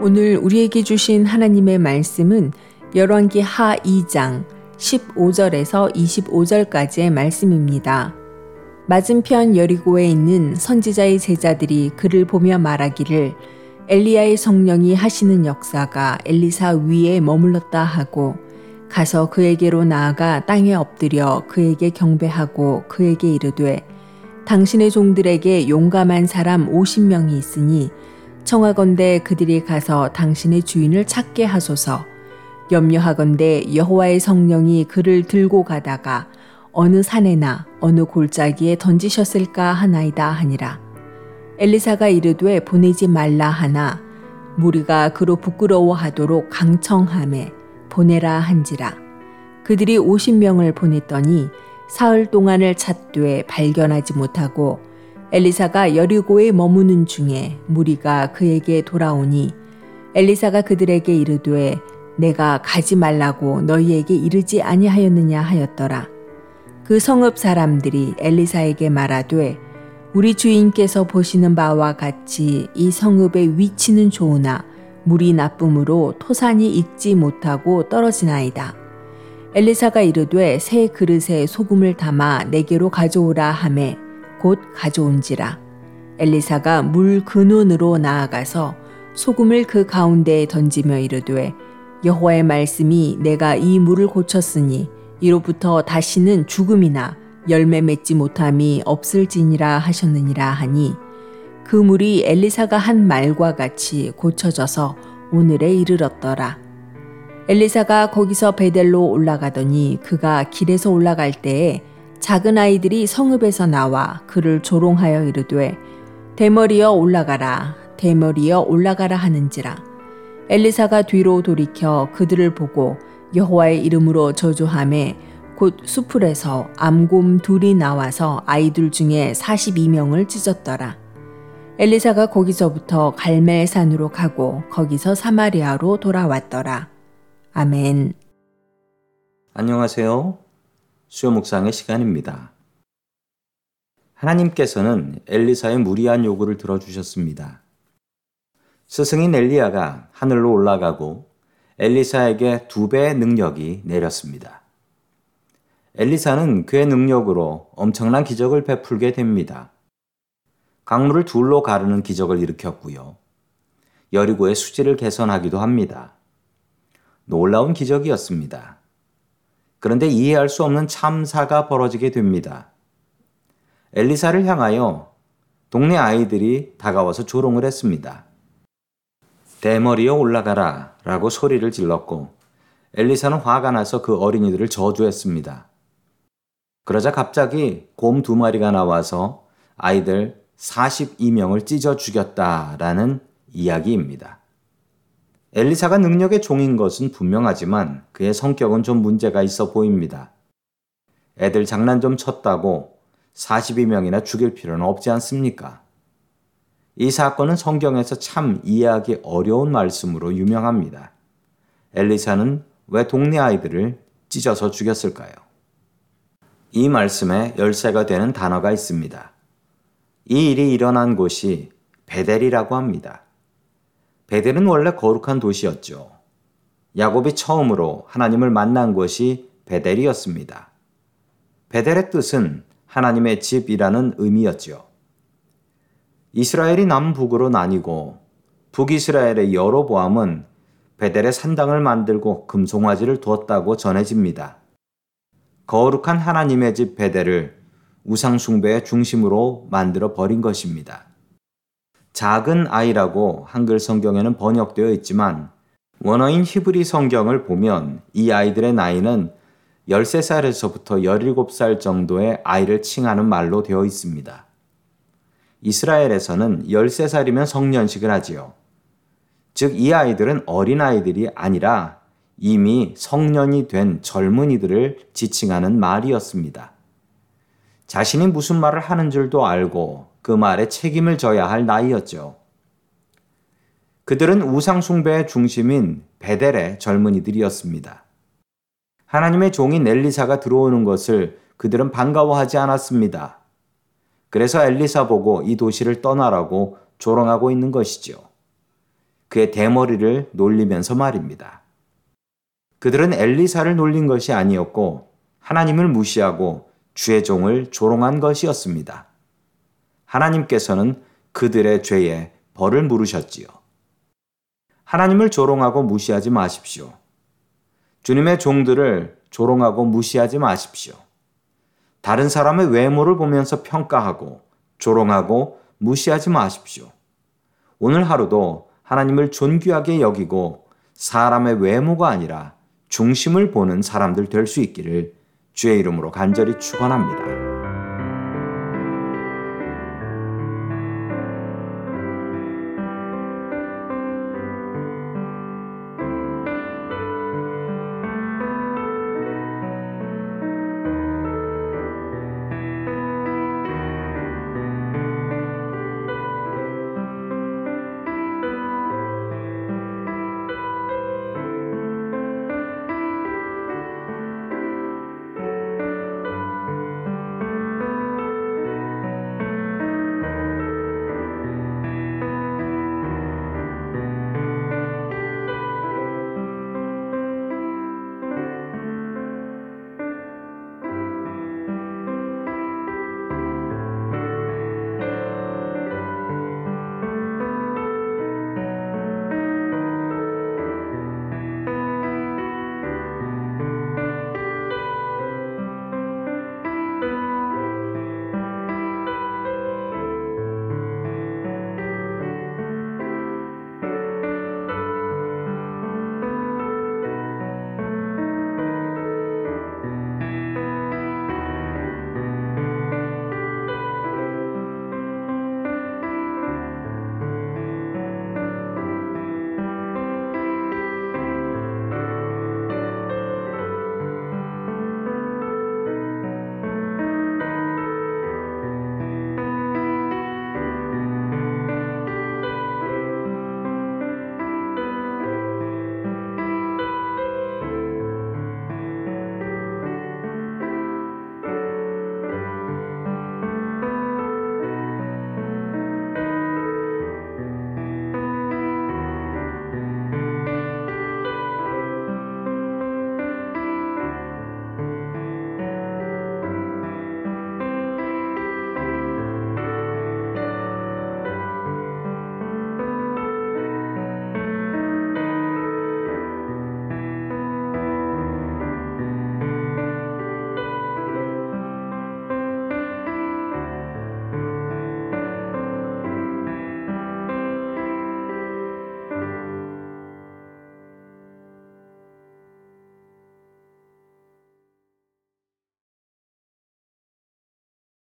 오늘 우리에게 주신 하나님의 말씀은 열왕기 하 2장 15절에서 25절까지의 말씀입니다. 맞은편 여리고에 있는 선지자의 제자들이 그를 보며 말하기를 엘리야의 성령이 하시는 역사가 엘리사 위에 머물렀다 하고 가서 그에게로 나아가 땅에 엎드려 그에게 경배하고 그에게 이르되 당신의 종들에게 용감한 사람 50명이 있으니 청하건대 그들이 가서 당신의 주인을 찾게 하소서. 염려하건대 여호와의 성령이 그를 들고 가다가 어느 산에나 어느 골짜기에 던지셨을까 하나이다 하니라. 엘리사가 이르되 보내지 말라 하나 무리가 그로 부끄러워하도록 강청함에 보내라 한지라. 그들이 50명을 보냈더니 사흘 동안을 찾되 발견하지 못하고 엘리사가 여리고에 머무는 중에 무리가 그에게 돌아오니 엘리사가 그들에게 이르되 내가 가지 말라고 너희에게 이르지 아니하였느냐 하였더라. 그 성읍 사람들이 엘리사에게 말하되 우리 주인께서 보시는 바와 같이 이 성읍의 위치는 좋으나 물이 나쁨으로 토산이 익지 못하고 떨어지나이다. 엘리사가 이르되 새 그릇에 소금을 담아 내게로 가져오라 하매 곧 가져온지라. 엘리사가 물 근원으로 나아가서 소금을 그 가운데에 던지며 이르되 여호와의 말씀이 내가 이 물을 고쳤으니 이로부터 다시는 죽음이나 열매 맺지 못함이 없을지니라 하셨느니라 하니 그 물이 엘리사가 한 말과 같이 고쳐져서 오늘에 이르렀더라. 엘리사가 거기서 베델로 올라가더니 그가 길에서 올라갈 때에 작은 아이들이 성읍에서 나와 그를 조롱하여 이르되 대머리여 올라가라 대머리여 올라가라 하는지라 엘리사가 뒤로 돌이켜 그들을 보고 여호와의 이름으로 저주함에 곧 수풀에서 암곰 둘이 나와서 아이들 중에 42명을 찢었더라. 엘리사가 거기서부터 갈멜산으로 가고 거기서 사마리아로 돌아왔더라. 아멘. 안녕하세요. 수요 묵상의 시간입니다. 하나님께서는 엘리사의 무리한 요구를 들어주셨습니다. 스승인 엘리야가 하늘로 올라가고 엘리사에게 두 배의 능력이 내렸습니다. 엘리사는 그의 능력으로 엄청난 기적을 베풀게 됩니다. 강물을 둘로 가르는 기적을 일으켰고요. 여리고의 수지를 개선하기도 합니다. 놀라운 기적이었습니다. 그런데 이해할 수 없는 참사가 벌어지게 됩니다. 엘리사를 향하여 동네 아이들이 다가와서 조롱을 했습니다. 대머리에 올라가라 라고 소리를 질렀고 엘리사는 화가 나서 그 어린이들을 저주했습니다. 그러자 갑자기 곰 두 마리가 나와서 아이들 42명을 찢어 죽였다라는 이야기입니다. 엘리사가 능력의 종인 것은 분명하지만 그의 성격은 좀 문제가 있어 보입니다. 애들 장난 좀 쳤다고 42명이나 죽일 필요는 없지 않습니까? 이 사건은 성경에서 참 이해하기 어려운 말씀으로 유명합니다. 엘리사는 왜 동네 아이들을 찢어서 죽였을까요? 이 말씀에 열쇠가 되는 단어가 있습니다. 이 일이 일어난 곳이 베델이라고 합니다. 베델은 원래 거룩한 도시였죠. 야곱이 처음으로 하나님을 만난 곳이 베델이었습니다. 베델의 뜻은 하나님의 집이라는 의미였죠. 이스라엘이 남북으로 나뉘고 북이스라엘의 여로보암은 베델에 산당을 만들고 금송아지를 두었다고 전해집니다. 거룩한 하나님의 집 베델을 우상숭배의 중심으로 만들어 버린 것입니다. 작은 아이라고 한글 성경에는 번역되어 있지만 원어인 히브리 성경을 보면 이 아이들의 나이는 13살에서부터 17살 정도의 아이를 칭하는 말로 되어 있습니다. 이스라엘에서는 13살이면 성년식을 하지요. 즉, 이 아이들은 어린아이들이 아니라 이미 성년이 된 젊은이들을 지칭하는 말이었습니다. 자신이 무슨 말을 하는 줄도 알고 그 말에 책임을 져야 할 나이였죠. 그들은 우상숭배의 중심인 베델의 젊은이들이었습니다. 하나님의 종인 엘리사가 들어오는 것을 그들은 반가워하지 않았습니다. 그래서 엘리사 보고 이 도시를 떠나라고 조롱하고 있는 것이죠. 그의 대머리를 놀리면서 말입니다. 그들은 엘리사를 놀린 것이 아니었고 하나님을 무시하고 주의 종을 조롱한 것이었습니다. 하나님께서는 그들의 죄에 벌을 물으셨지요. 하나님을 조롱하고 무시하지 마십시오. 주님의 종들을 조롱하고 무시하지 마십시오. 다른 사람의 외모를 보면서 평가하고 조롱하고 무시하지 마십시오. 오늘 하루도 하나님을 존귀하게 여기고 사람의 외모가 아니라 중심을 보는 사람들 될 수 있기를 주의 이름으로 간절히 축원합니다.